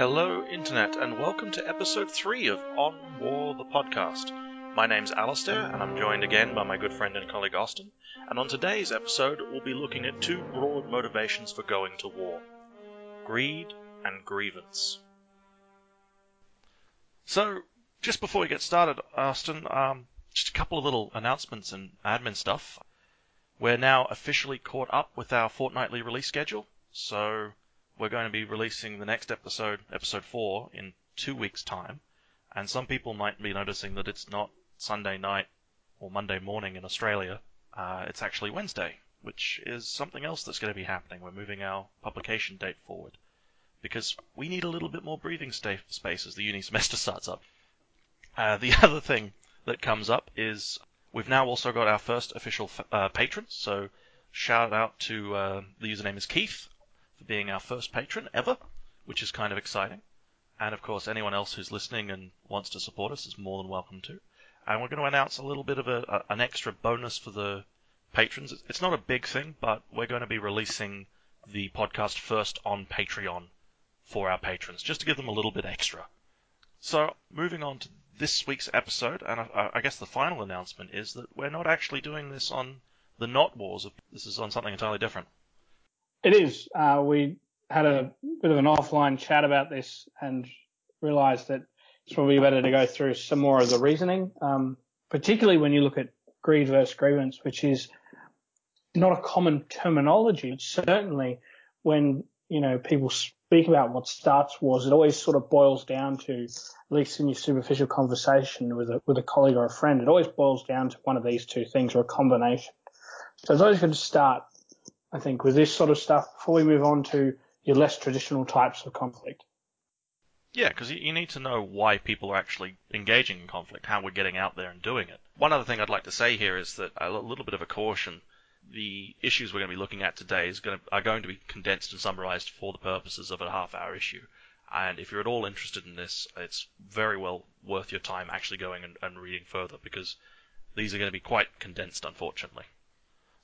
Hello, Internet, and welcome to episode 3 of On War the podcast. My name's Alistair, and I'm joined again by my good friend and colleague Austin. And on today's episode, we'll be looking at two broad motivations for going to war greed and grievance. So, just before we get started, Austin, um, just a couple of little announcements and admin stuff. We're now officially caught up with our fortnightly release schedule, so we're going to be releasing the next episode, episode 4, in two weeks' time. And some people might be noticing that it's not Sunday night or Monday morning in Australia. Uh, it's actually Wednesday, which is something else that's going to be happening. We're moving our publication date forward because we need a little bit more breathing space as the uni semester starts up. Uh, the other thing that comes up is we've now also got our first official uh, patron. So shout out to uh, the username is Keith for being our first patron ever, which is kind of exciting. And of course, anyone else who's listening and wants to support us is more than welcome to. And we're going to announce a little bit of a, a, an extra bonus for the patrons. It's not a big thing, but we're going to be releasing the podcast first on Patreon for our patrons, just to give them a little bit extra. So, moving on to this week's episode, and I, I guess the final announcement is that we're not actually doing this on the Not Wars. This is on something entirely different. It is. Uh, we had a bit of an offline chat about this and realised that it's probably better to go through some more of the reasoning, um, particularly when you look at greed versus grievance, which is not a common terminology. Certainly, when you know people speak about what starts wars, it always sort of boils down to, at least in your superficial conversation with a with a colleague or a friend, it always boils down to one of these two things or a combination. So it's always good to start I think, with this sort of stuff before we move on to your less traditional types of conflict. Yeah, because you need to know why people are actually engaging in conflict, how we're getting out there and doing it. One other thing I'd like to say here is that a little bit of a caution. The issues we're going to be looking at today going to, are going to be condensed and summarized for the purposes of a half hour issue. And if you're at all interested in this, it's very well worth your time actually going and, and reading further because these are going to be quite condensed, unfortunately.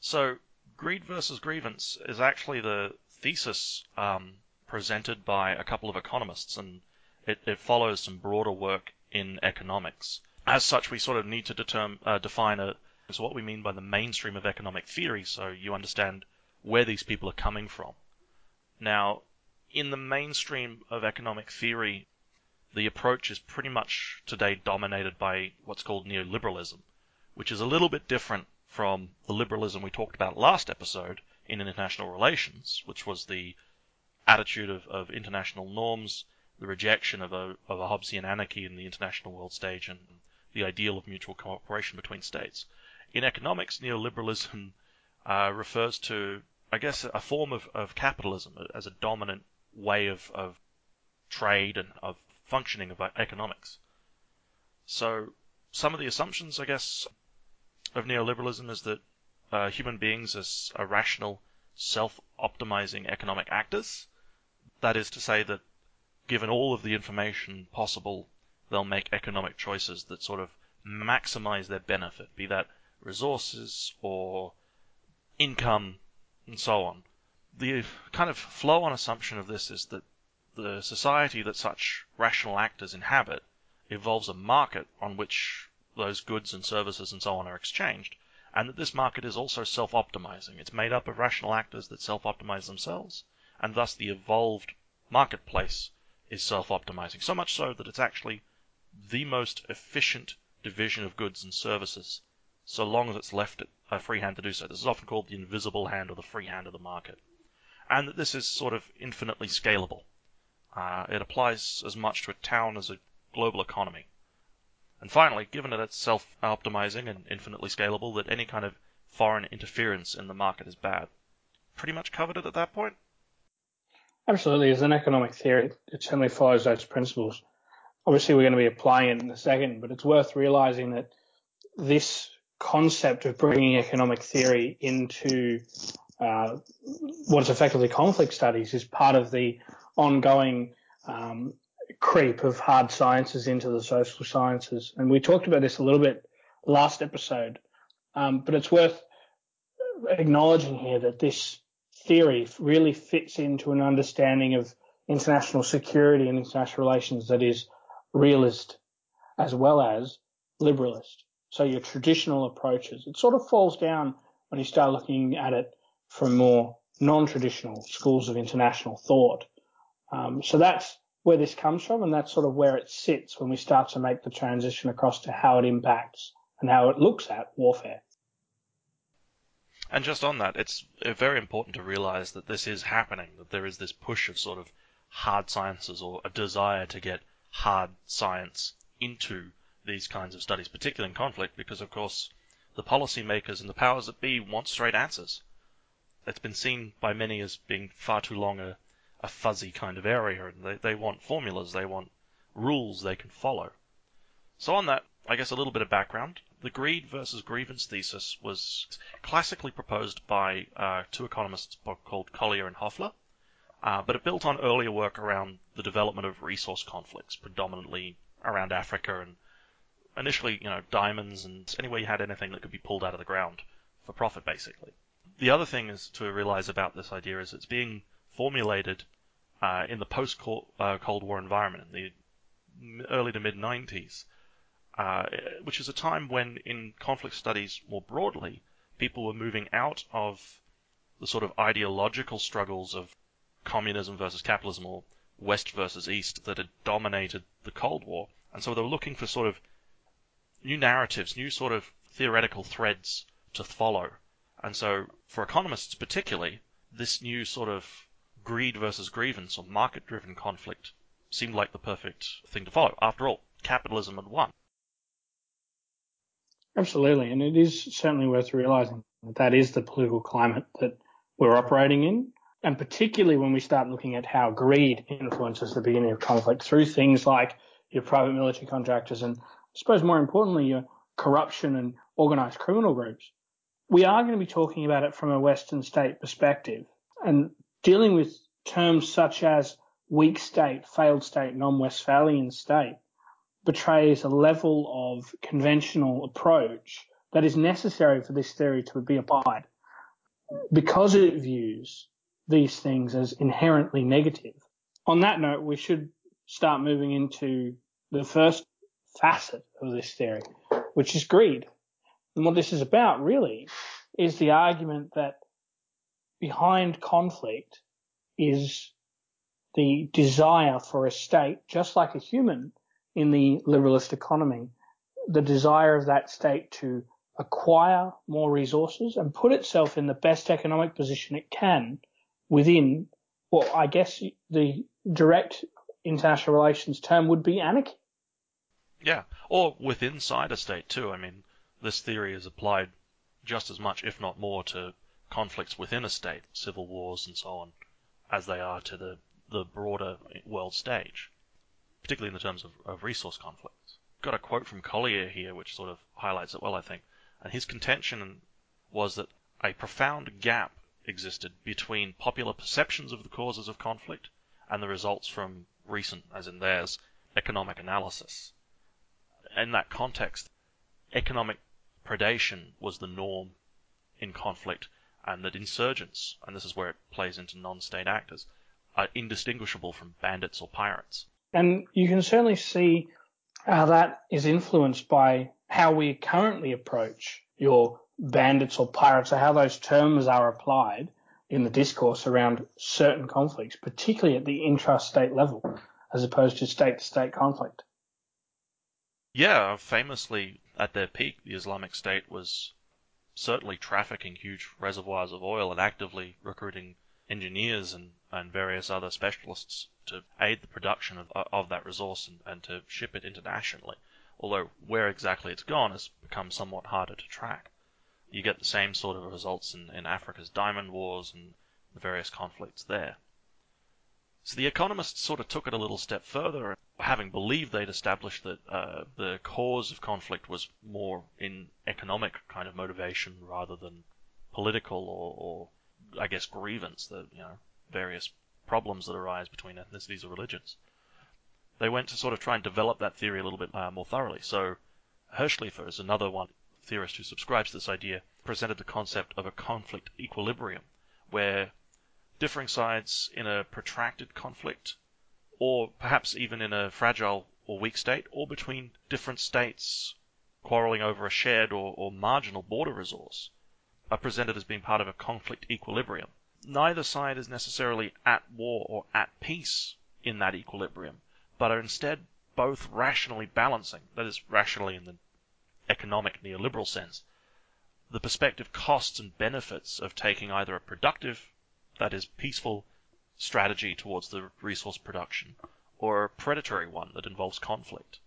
So Greed versus Grievance is actually the thesis um, presented by a couple of economists, and it, it, follows some broader work in economics. As such, we sort of need to determine, uh, define a, so what we mean by the mainstream of economic theory, so you understand where these people are coming from. Now, in the mainstream of economic theory, the approach is pretty much today dominated by what's called neoliberalism, which is a little bit different from the liberalism we talked about last episode in international relations, which was the attitude of, of international norms, the rejection of a, of a Hobbesian anarchy in the international world stage, and the ideal of mutual cooperation between states. In economics, neoliberalism uh, refers to, I guess, a form of, of capitalism as a dominant way of, of trade and of functioning of economics. So, some of the assumptions, I guess, of neoliberalism is that uh, human beings are rational, self-optimizing economic actors. That is to say that given all of the information possible, they'll make economic choices that sort of maximize their benefit, be that resources or income and so on. The kind of flow-on assumption of this is that the society that such rational actors inhabit involves a market on which those goods and services and so on are exchanged, and that this market is also self-optimizing. It's made up of rational actors that self-optimize themselves, and thus the evolved marketplace is self-optimizing. So much so that it's actually the most efficient division of goods and services, so long as it's left a free hand to do so. This is often called the invisible hand or the free hand of the market. And that this is sort of infinitely scalable. Uh, it applies as much to a town as a global economy. And finally, given that it's self-optimizing and infinitely scalable, that any kind of foreign interference in the market is bad. Pretty much covered it at that point? Absolutely. As an economic theory, it certainly follows those principles. Obviously, we're going to be applying it in a second, but it's worth realizing that this concept of bringing economic theory into uh, what is effectively conflict studies is part of the ongoing um, creep of hard sciences into the social sciences. And we talked about this a little bit last episode, um, but it's worth acknowledging here that this theory really fits into an understanding of international security and international relations that is realist as well as liberalist. So your traditional approaches, it sort of falls down when you start looking at it from more non-traditional schools of international thought. Um, so that's where this comes from, and that's sort of where it sits when we start to make the transition across to how it impacts and how it looks at warfare. And just on that, it's uh, very important to realize that this is happening, that there is this push of sort of hard sciences or a desire to get hard science into these kinds of studies, particularly in conflict, because of course the policymakers and the powers that be want straight answers. It's been seen by many as being far too long a, a fuzzy kind of area, and they, they want formulas, they want rules they can follow. So on that, I guess a little bit of background. The greed versus grievance thesis was classically proposed by uh, two economists called Collier and Hoeffler, uh, but it built on earlier work around the development of resource conflicts, predominantly around Africa and initially, you know, diamonds and anywhere you had anything that could be pulled out of the ground for profit, basically. The other thing is to realize about this idea is it's being formulated uh, in the post-Cold uh, War environment in the early to mid 90s, uh, which is a time when, in conflict studies more broadly, people were moving out of the sort of ideological struggles of communism versus capitalism or West versus East that had dominated the Cold War, and so they were looking for sort of new narratives, new sort of theoretical threads to follow. And so, for economists particularly, this new sort of greed versus grievance or market driven conflict seemed like the perfect thing to follow. After all, capitalism had won. Absolutely, and it is certainly worth realizing that that is the political climate that we're operating in. And particularly when we start looking at how greed influences the beginning of conflict through things like your private military contractors and I suppose more importantly, your corruption and organized criminal groups. We are going to be talking about it from a Western state perspective and dealing with terms such as weak state, failed state, non-Westphalian state betrays a level of conventional approach that is necessary for this theory to be applied because it views these things as inherently negative. On that note, we should start moving into the first facet of this theory, which is greed. And what this is about really is the argument that behind conflict is the desire for a state, just like a human in the liberalist economy, the desire of that state to acquire more resources and put itself in the best economic position it can within well, I guess the direct international relations term would be anarchy. Yeah, or within inside a state too. I mean, this theory is applied just as much, if not more, to conflicts within a state, civil wars and so on, as they are to the, the broader world stage, particularly in the terms of, of resource conflicts. Got a quote from Collier here which sort of highlights it well, I think. And his contention was that a profound gap existed between popular perceptions of the causes of conflict and the results from recent, as in theirs, economic analysis in that context, economic predation was the norm in conflict, and that insurgents, and this is where it plays into non-state actors, are indistinguishable from bandits or pirates. And you can certainly see how that is influenced by how we currently approach your bandits or pirates, or how those terms are applied in the discourse around certain conflicts, particularly at the intrastate level, as opposed to state to state conflict. Yeah, famously at their peak, the Islamic State was certainly trafficking huge reservoirs of oil and actively recruiting engineers and, and various other specialists to aid the production of, of that resource and, and to ship it internationally. Although where exactly it's gone has become somewhat harder to track. You get the same sort of results in, in Africa's diamond wars and the various conflicts there. So the economists sort of took it a little step further, having believed they'd established that uh, the cause of conflict was more in economic kind of motivation rather than political or, or I guess grievance, the you know various problems that arise between ethnicities or religions. They went to sort of try and develop that theory a little bit uh, more thoroughly. So Hirshleifer is another one theorist who subscribes to this idea, presented the concept of a conflict equilibrium, where differing sides in a protracted conflict, or perhaps even in a fragile or weak state, or between different states quarreling over a shared or, or marginal border resource, are presented as being part of a conflict equilibrium. Neither side is necessarily at war or at peace in that equilibrium, but are instead both rationally balancing, that is, rationally in the economic neoliberal sense, the perspective costs and benefits of taking either a productive, that is, peaceful strategy towards the resource production, or a predatory one that involves conflict.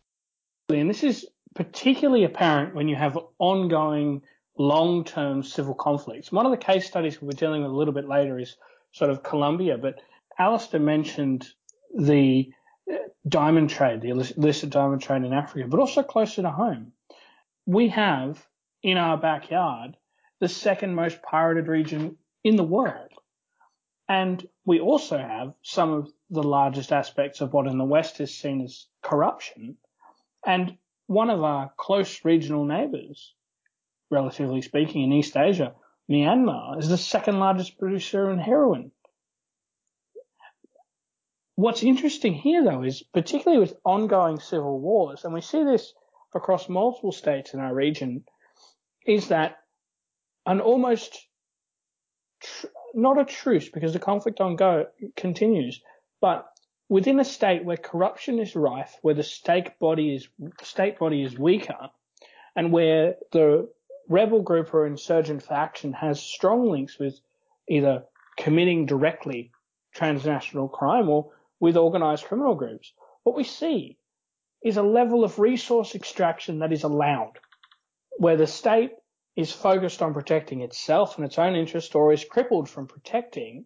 And this is particularly apparent when you have ongoing long-term civil conflicts. One of the case studies we're dealing with a little bit later is sort of Colombia, but Alistair mentioned the diamond trade, the illicit diamond trade in Africa, but also closer to home. We have in our backyard the second most pirated region in the world. And we also have some of the largest aspects of what in the West is seen as corruption. And one of our close regional neighbors, relatively speaking, in East Asia, Myanmar, is the second largest producer in heroin. What's interesting here, though, is particularly with ongoing civil wars, and we see this across multiple states in our region, is that an almost tr- not a truce because the conflict on go continues, but within a state where corruption is rife, where the state body is state body is weaker, and where the rebel group or insurgent faction has strong links with either committing directly transnational crime or with organized criminal groups. What we see is a level of resource extraction that is allowed, where the state is focused on protecting itself and its own interest or is crippled from protecting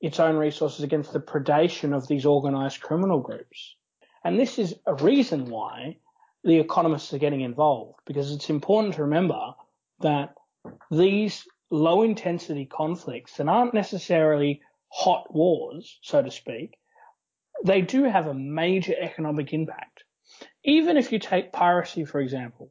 its own resources against the predation of these organized criminal groups. And this is a reason why the economists are getting involved because it's important to remember that these low intensity conflicts that aren't necessarily hot wars, so to speak, they do have a major economic impact. Even if you take piracy, for example,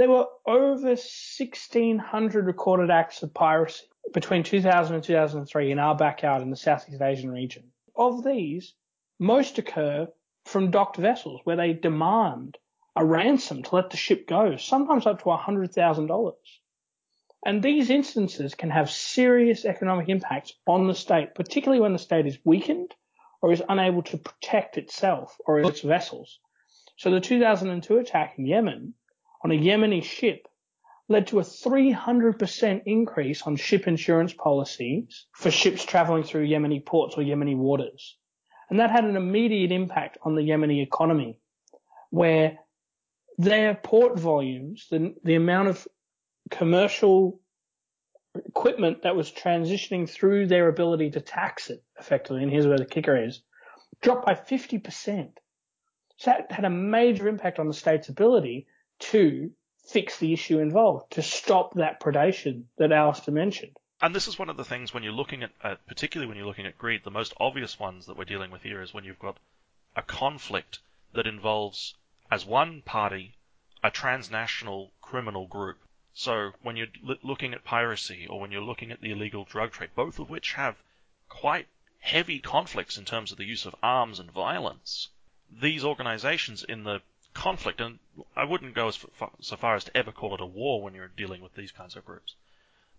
there were over 1,600 recorded acts of piracy between 2000 and 2003 in our backyard in the Southeast Asian region. Of these, most occur from docked vessels where they demand a ransom to let the ship go, sometimes up to $100,000. And these instances can have serious economic impacts on the state, particularly when the state is weakened or is unable to protect itself or its vessels. So the 2002 attack in Yemen on a Yemeni ship led to a 300% increase on ship insurance policies for ships traveling through Yemeni ports or Yemeni waters. And that had an immediate impact on the Yemeni economy, where their port volumes, the, the amount of commercial equipment that was transitioning through their ability to tax it effectively, and here's where the kicker is, dropped by 50%. So that had a major impact on the state's ability to fix the issue involved, to stop that predation that Alistair mentioned. And this is one of the things when you're looking at, uh, particularly when you're looking at greed, the most obvious ones that we're dealing with here is when you've got a conflict that involves, as one party, a transnational criminal group. So when you're looking at piracy or when you're looking at the illegal drug trade, both of which have quite heavy conflicts in terms of the use of arms and violence, these organizations in the conflict, and I wouldn't go as far, so far as to ever call it a war when you're dealing with these kinds of groups.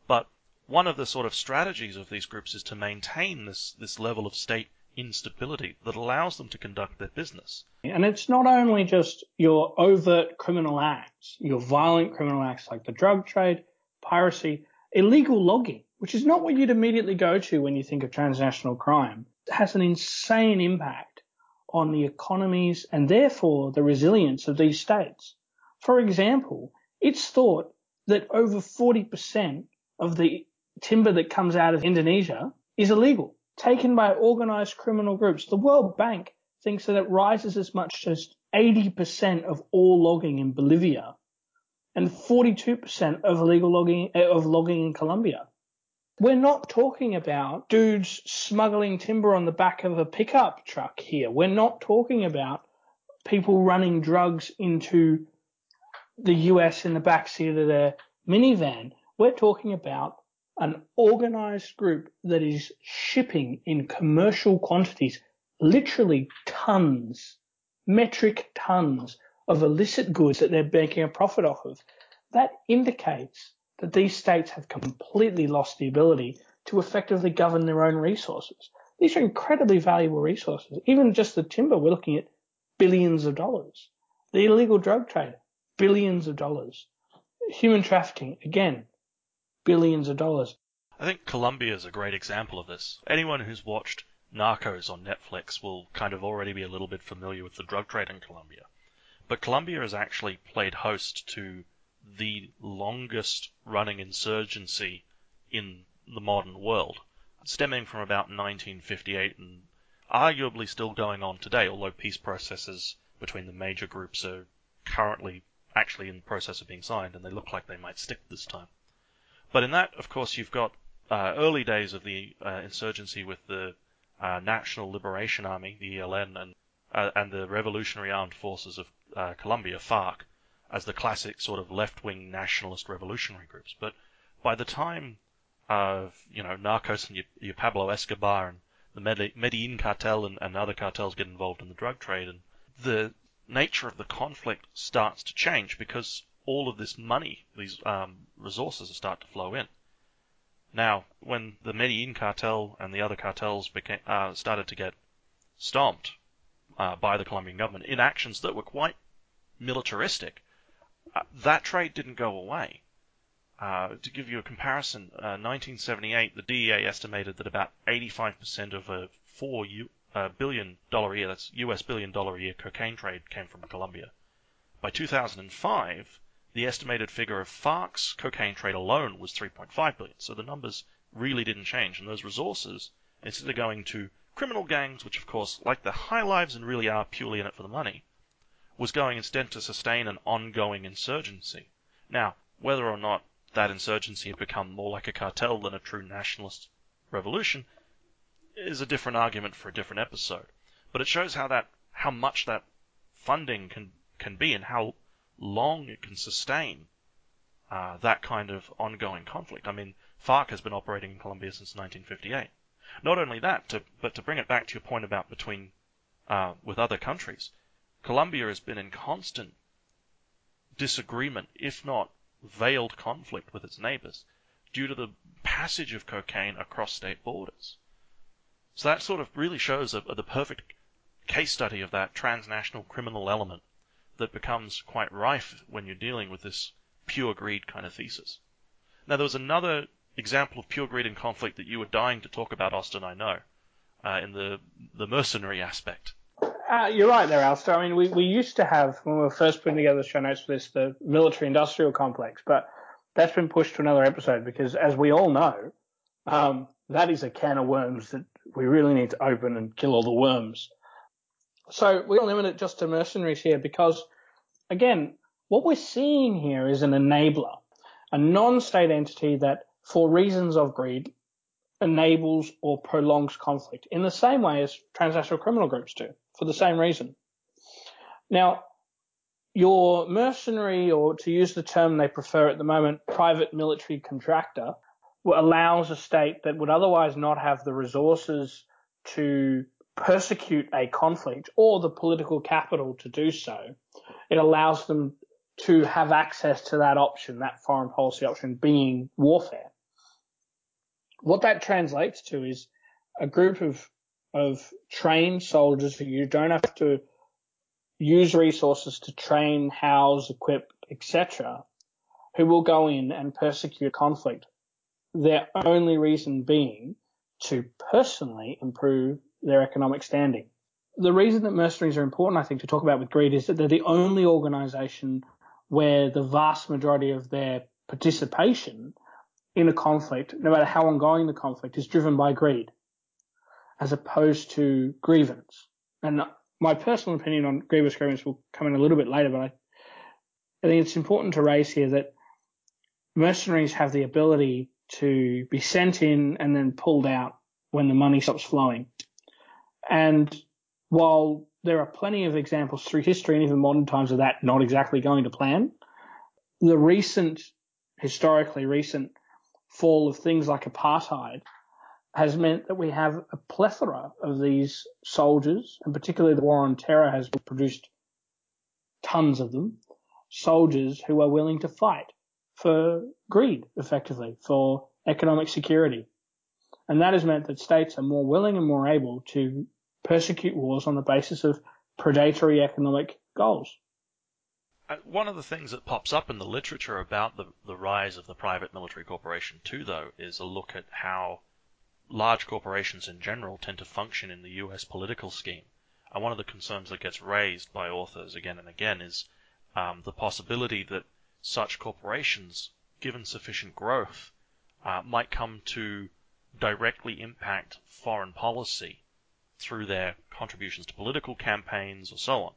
But one of the sort of strategies of these groups is to maintain this, this level of state instability that allows them to conduct their business. And it's not only just your overt criminal acts, your violent criminal acts like the drug trade, piracy, illegal logging, which is not what you'd immediately go to when you think of transnational crime, it has an insane impact on the economies and therefore the resilience of these states. For example, it's thought that over 40% of the timber that comes out of Indonesia is illegal, taken by organized criminal groups. The World Bank thinks that it rises as much as 80% of all logging in Bolivia and 42% of illegal logging eh, of logging in Colombia. We're not talking about dudes smuggling timber on the back of a pickup truck here. We're not talking about people running drugs into the US in the backseat of their minivan. We're talking about an organized group that is shipping in commercial quantities, literally tons, metric tons of illicit goods that they're making a profit off of, that indicates that these states have completely lost the ability to effectively govern their own resources. These are incredibly valuable resources. Even just the timber, we're looking at billions of dollars. The illegal drug trade, billions of dollars. Human trafficking, again, billions of dollars. I think Colombia is a great example of this. Anyone who's watched Narcos on Netflix will kind of already be a little bit familiar with the drug trade in Colombia. But Colombia has actually played host to the longest running insurgency in the modern world, stemming from about 1958 and arguably still going on today, although peace processes between the major groups are currently actually in the process of being signed and they look like they might stick this time. But in that, of course, you've got uh, early days of the uh, insurgency with the uh, National Liberation Army, the ELN, and uh, and the Revolutionary Armed Forces of uh, Colombia, FARC, as the classic sort of left-wing nationalist revolutionary groups. But by the time of you know Narcos and your, your Pablo Escobar and the Medellin cartel and, and other cartels get involved in the drug trade, and the nature of the conflict starts to change because all of this money, these um, resources, start to flow in. Now, when the Medellin cartel and the other cartels became, uh, started to get stomped uh, by the Colombian government in actions that were quite militaristic, uh, that trade didn't go away. Uh, to give you a comparison, 1978, uh, the DEA estimated that about 85% of a four U, uh, billion dollar a year, that's US billion dollar a year cocaine trade came from Colombia. By 2005, the estimated figure of FARC's cocaine trade alone was 3.5 billion. So the numbers really didn't change, and those resources, instead of going to criminal gangs, which of course like the high lives and really are purely in it for the money, was going instead to sustain an ongoing insurgency. Now, whether or not that insurgency had become more like a cartel than a true nationalist revolution is a different argument for a different episode. But it shows how that how much that funding can can be and how long it can sustain uh, that kind of ongoing conflict. I mean, FARC has been operating in Colombia since 1958. Not only that, to, but to bring it back to your point about between uh, with other countries, Colombia has been in constant disagreement, if not veiled conflict with its neighbors, due to the passage of cocaine across state borders. So that sort of really shows a, a, the perfect case study of that transnational criminal element that becomes quite rife when you're dealing with this pure greed kind of thesis. Now, there was another example of pure greed and conflict that you were dying to talk about, Austin, I know, uh, in the, the mercenary aspect. Uh, you're right there, Alistair. I mean, we, we used to have, when we were first putting together the show notes for this, the military industrial complex, but that's been pushed to another episode because, as we all know, um, that is a can of worms that we really need to open and kill all the worms. So we'll limit it just to mercenaries here because, again, what we're seeing here is an enabler, a non-state entity that, for reasons of greed, enables or prolongs conflict in the same way as transnational criminal groups do, for the same reason. Now, your mercenary, or to use the term they prefer at the moment, private military contractor, allows a state that would otherwise not have the resources to persecute a conflict or the political capital to do so, it allows them to have access to that option, that foreign policy option being warfare. What that translates to is a group of, of trained soldiers who you don't have to use resources to train, house, equip, etc., who will go in and persecute conflict. Their only reason being to personally improve their economic standing. The reason that mercenaries are important, I think, to talk about with greed is that they're the only organization where the vast majority of their participation in a conflict, no matter how ongoing the conflict, is driven by greed, as opposed to grievance. And my personal opinion on grievous grievance will come in a little bit later, but I, I think it's important to raise here that mercenaries have the ability to be sent in and then pulled out when the money stops flowing. And while there are plenty of examples through history and even modern times of that not exactly going to plan, the recent, historically recent fall of things like apartheid has meant that we have a plethora of these soldiers, and particularly the war on terror has produced tons of them, soldiers who are willing to fight for greed, effectively, for economic security. And that has meant that states are more willing and more able to persecute wars on the basis of predatory economic goals. Uh, one of the things that pops up in the literature about the, the rise of the private military corporation, too, though, is a look at how large corporations in general tend to function in the US political scheme. And one of the concerns that gets raised by authors again and again is um, the possibility that such corporations, given sufficient growth, uh, might come to directly impact foreign policy through their contributions to political campaigns or so on.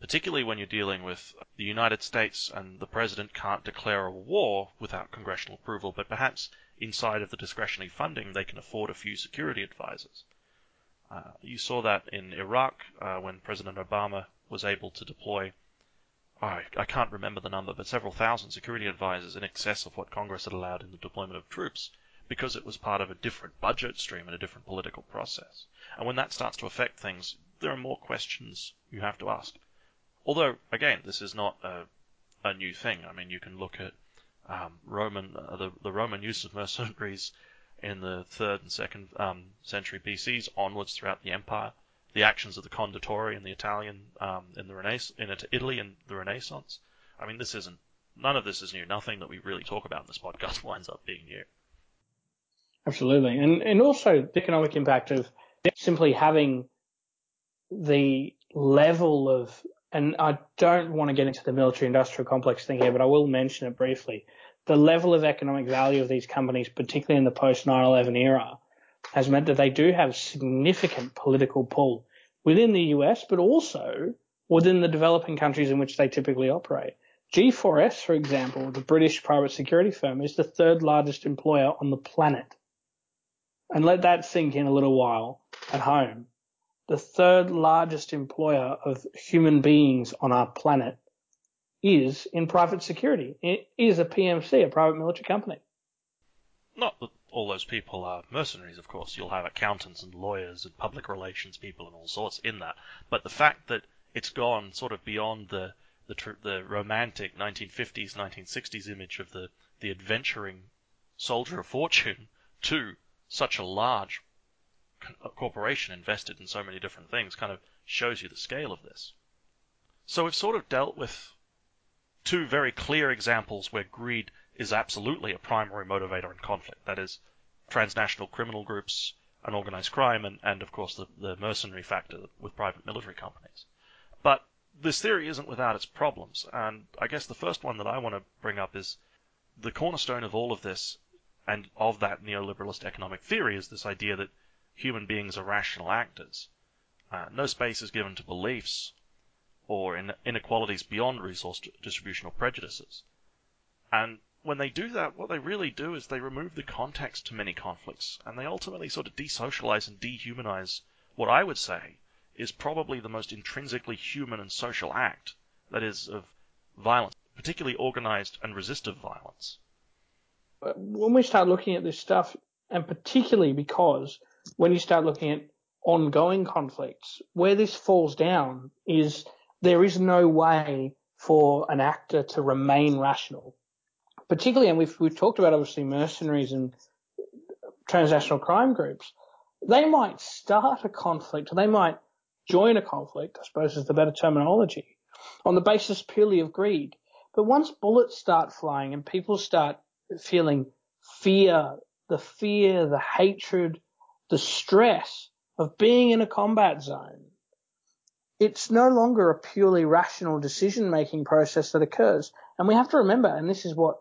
Particularly when you're dealing with the United States and the president can't declare a war without congressional approval, but perhaps inside of the discretionary funding they can afford a few security advisors. Uh, you saw that in Iraq uh, when President Obama was able to deploy, oh, I, can't remember the number, but several thousand security advisors in excess of what Congress had allowed in the deployment of troops because it was part of a different budget stream and a different political process. And when that starts to affect things, there are more questions you have to ask. Although, again, this is not a, a new thing. I mean, you can look at um, Roman uh, the, the Roman use of mercenaries in the third and second um, century BCs onwards throughout the empire, the actions of the Condottieri in the Italian um, in the Renaissance in Italy in the Renaissance. I mean, this isn't none of this is new. Nothing that we really talk about in this podcast winds up being new. Absolutely. And, and also the economic impact of simply having the level of, and I don't want to get into the military industrial complex thing here, but I will mention it briefly. The level of economic value of these companies, particularly in the post 9-11 era, has meant that they do have significant political pull within the US, but also within the developing countries in which they typically operate. G4S, for example, the British private security firm, is the third largest employer on the planet and let that sink in a little while at home. The third largest employer of human beings on our planet is in private security. It is a PMC, a private military company. Not that all those people are mercenaries, of course. You'll have accountants and lawyers and public relations people and all sorts in that. But the fact that it's gone sort of beyond the the, tr- the romantic 1950s, 1960s image of the the adventuring soldier of fortune to such a large corporation invested in so many different things kind of shows you the scale of this. So we've sort of dealt with two very clear examples where greed is absolutely a primary motivator in conflict. That is, transnational criminal groups and organized crime, and, and of course the, the mercenary factor with private military companies. But this theory isn't without its problems, and I guess the first one that I want to bring up is the cornerstone of all of this and of that neoliberalist economic theory is this idea that human beings are rational actors. Uh, no space is given to beliefs or in inequalities beyond resource distributional prejudices. And when they do that, what they really do is they remove the context to many conflicts, and they ultimately sort of desocialize and dehumanize what I would say is probably the most intrinsically human and social act, that is, of violence, particularly organized and resistive violence when we start looking at this stuff, and particularly because when you start looking at ongoing conflicts, where this falls down is there is no way for an actor to remain rational. Particularly, and we've, we've talked about obviously mercenaries and transnational crime groups. They might start a conflict, or they might join a conflict, I suppose is the better terminology, on the basis purely of greed. But once bullets start flying and people start feeling fear, the fear, the hatred, the stress of being in a combat zone. It's no longer a purely rational decision making process that occurs. And we have to remember, and this is what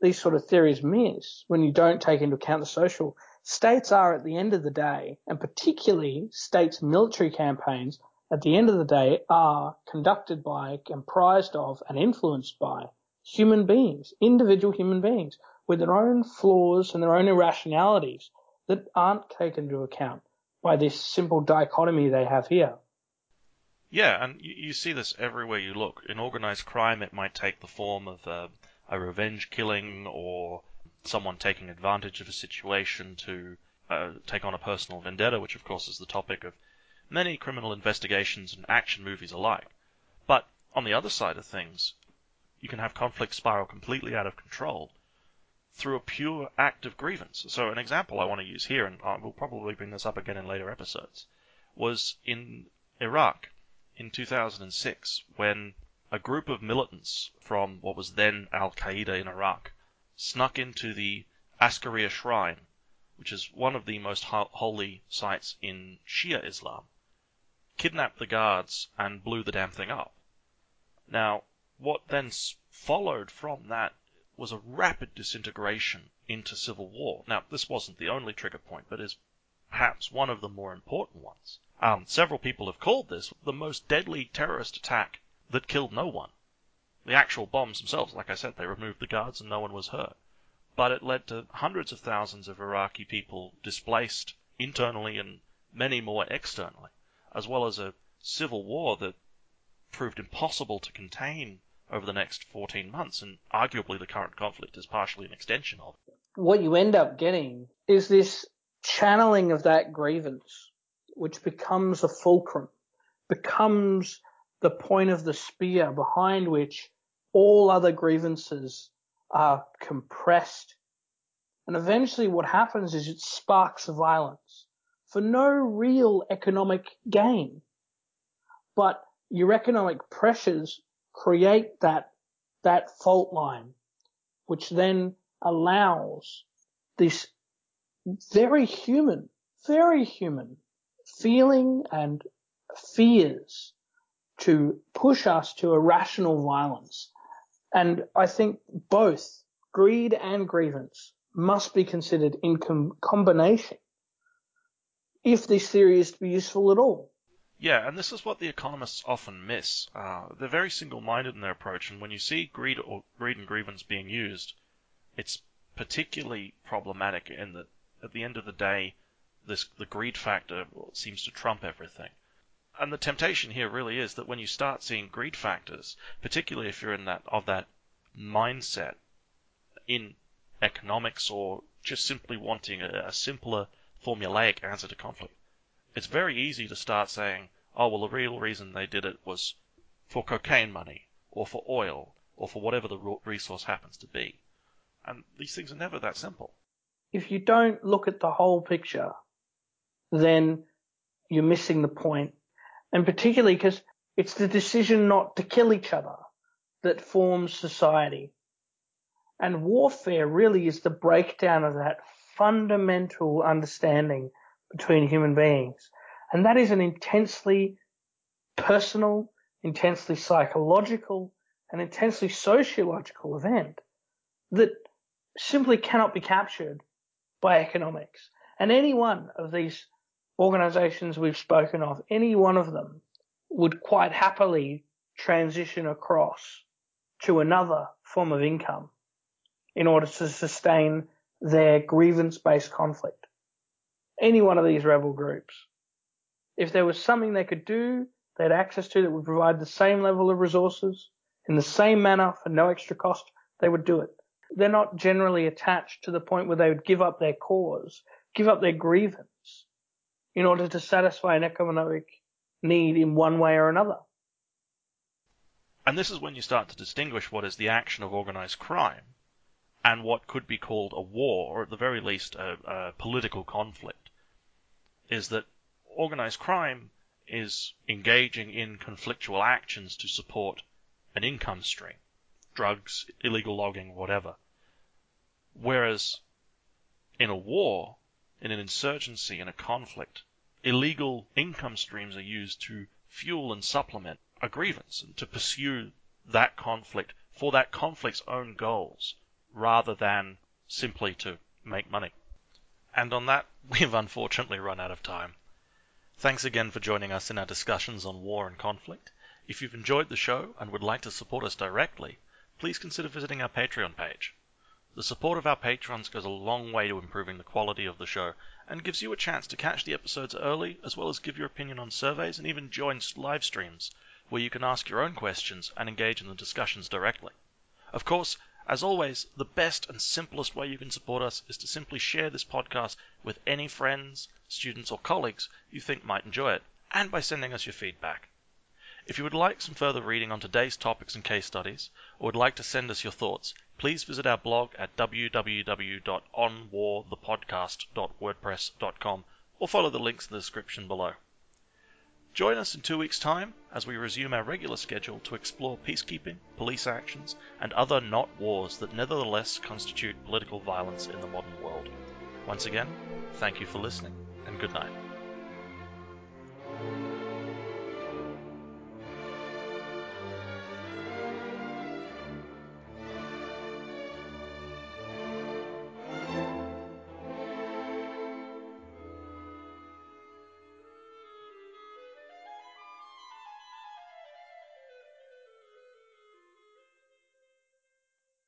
these sort of theories miss when you don't take into account the social. States are at the end of the day, and particularly states' military campaigns at the end of the day are conducted by, comprised of, and influenced by human beings, individual human beings, with their own flaws and their own irrationalities that aren't taken into account by this simple dichotomy they have here. Yeah, and you, see this everywhere you look. In organized crime, it might take the form of uh, a revenge killing or someone taking advantage of a situation to uh, take on a personal vendetta, which of course is the topic of many criminal investigations and action movies alike. But on the other side of things, you can have conflict spiral completely out of control through a pure act of grievance. So an example I want to use here, and I will probably bring this up again in later episodes, was in Iraq in 2006 when a group of militants from what was then Al Qaeda in Iraq snuck into the Askaria Shrine, which is one of the most holy sites in Shia Islam, kidnapped the guards and blew the damn thing up. Now, what then followed from that was a rapid disintegration into civil war. Now, this wasn't the only trigger point, but is perhaps one of the more important ones. Um, several people have called this the most deadly terrorist attack that killed no one. The actual bombs themselves, like I said, they removed the guards and no one was hurt. But it led to hundreds of thousands of Iraqi people displaced internally and many more externally, as well as a civil war that proved impossible to contain over the next 14 months, and arguably the current conflict is partially an extension of. What you end up getting is this channeling of that grievance, which becomes a fulcrum, becomes the point of the spear behind which all other grievances are compressed. And eventually what happens is it sparks violence for no real economic gain. But your economic pressures create that, that fault line, which then allows this very human, very human feeling and fears to push us to irrational violence. And I think both greed and grievance must be considered in com- combination if this theory is to be useful at all. Yeah, and this is what the economists often miss. Uh, they're very single-minded in their approach, and when you see greed or greed and grievance being used, it's particularly problematic in that at the end of the day, this the greed factor seems to trump everything. And the temptation here really is that when you start seeing greed factors, particularly if you're in that of that mindset in economics or just simply wanting a, a simpler formulaic answer to conflict, it's very easy to start saying, oh, well, the real reason they did it was for cocaine money, or for oil, or for whatever the resource happens to be. And these things are never that simple. If you don't look at the whole picture, then you're missing the point. And particularly because it's the decision not to kill each other that forms society. And warfare really is the breakdown of that fundamental understanding between human beings. And that is an intensely personal, intensely psychological, and intensely sociological event that simply cannot be captured by economics. And any one of these organizations we've spoken of, any one of them would quite happily transition across to another form of income in order to sustain their grievance based conflict any one of these rebel groups. If there was something they could do, they had access to that would provide the same level of resources in the same manner for no extra cost, they would do it. They're not generally attached to the point where they would give up their cause, give up their grievance in order to satisfy an economic need in one way or another. And this is when you start to distinguish what is the action of organized crime and what could be called a war, or at the very least a, a political conflict, is that organized crime is engaging in conflictual actions to support an income stream, drugs, illegal logging, whatever. Whereas in a war, in an insurgency, in a conflict, illegal income streams are used to fuel and supplement a grievance and to pursue that conflict for that conflict's own goals rather than simply to make money. And on that, we've unfortunately run out of time. Thanks again for joining us in our discussions on war and conflict. If you've enjoyed the show and would like to support us directly, please consider visiting our Patreon page. The support of our patrons goes a long way to improving the quality of the show and gives you a chance to catch the episodes early, as well as give your opinion on surveys and even join live streams where you can ask your own questions and engage in the discussions directly. Of course, As always, the best and simplest way you can support us is to simply share this podcast with any friends, students, or colleagues you think might enjoy it, and by sending us your feedback. If you would like some further reading on today's topics and case studies, or would like to send us your thoughts, please visit our blog at www.onwarthepodcast.wordpress.com or follow the links in the description below. Join us in two weeks' time as we resume our regular schedule to explore peacekeeping, police actions, and other not wars that nevertheless constitute political violence in the modern world. Once again, thank you for listening, and good night.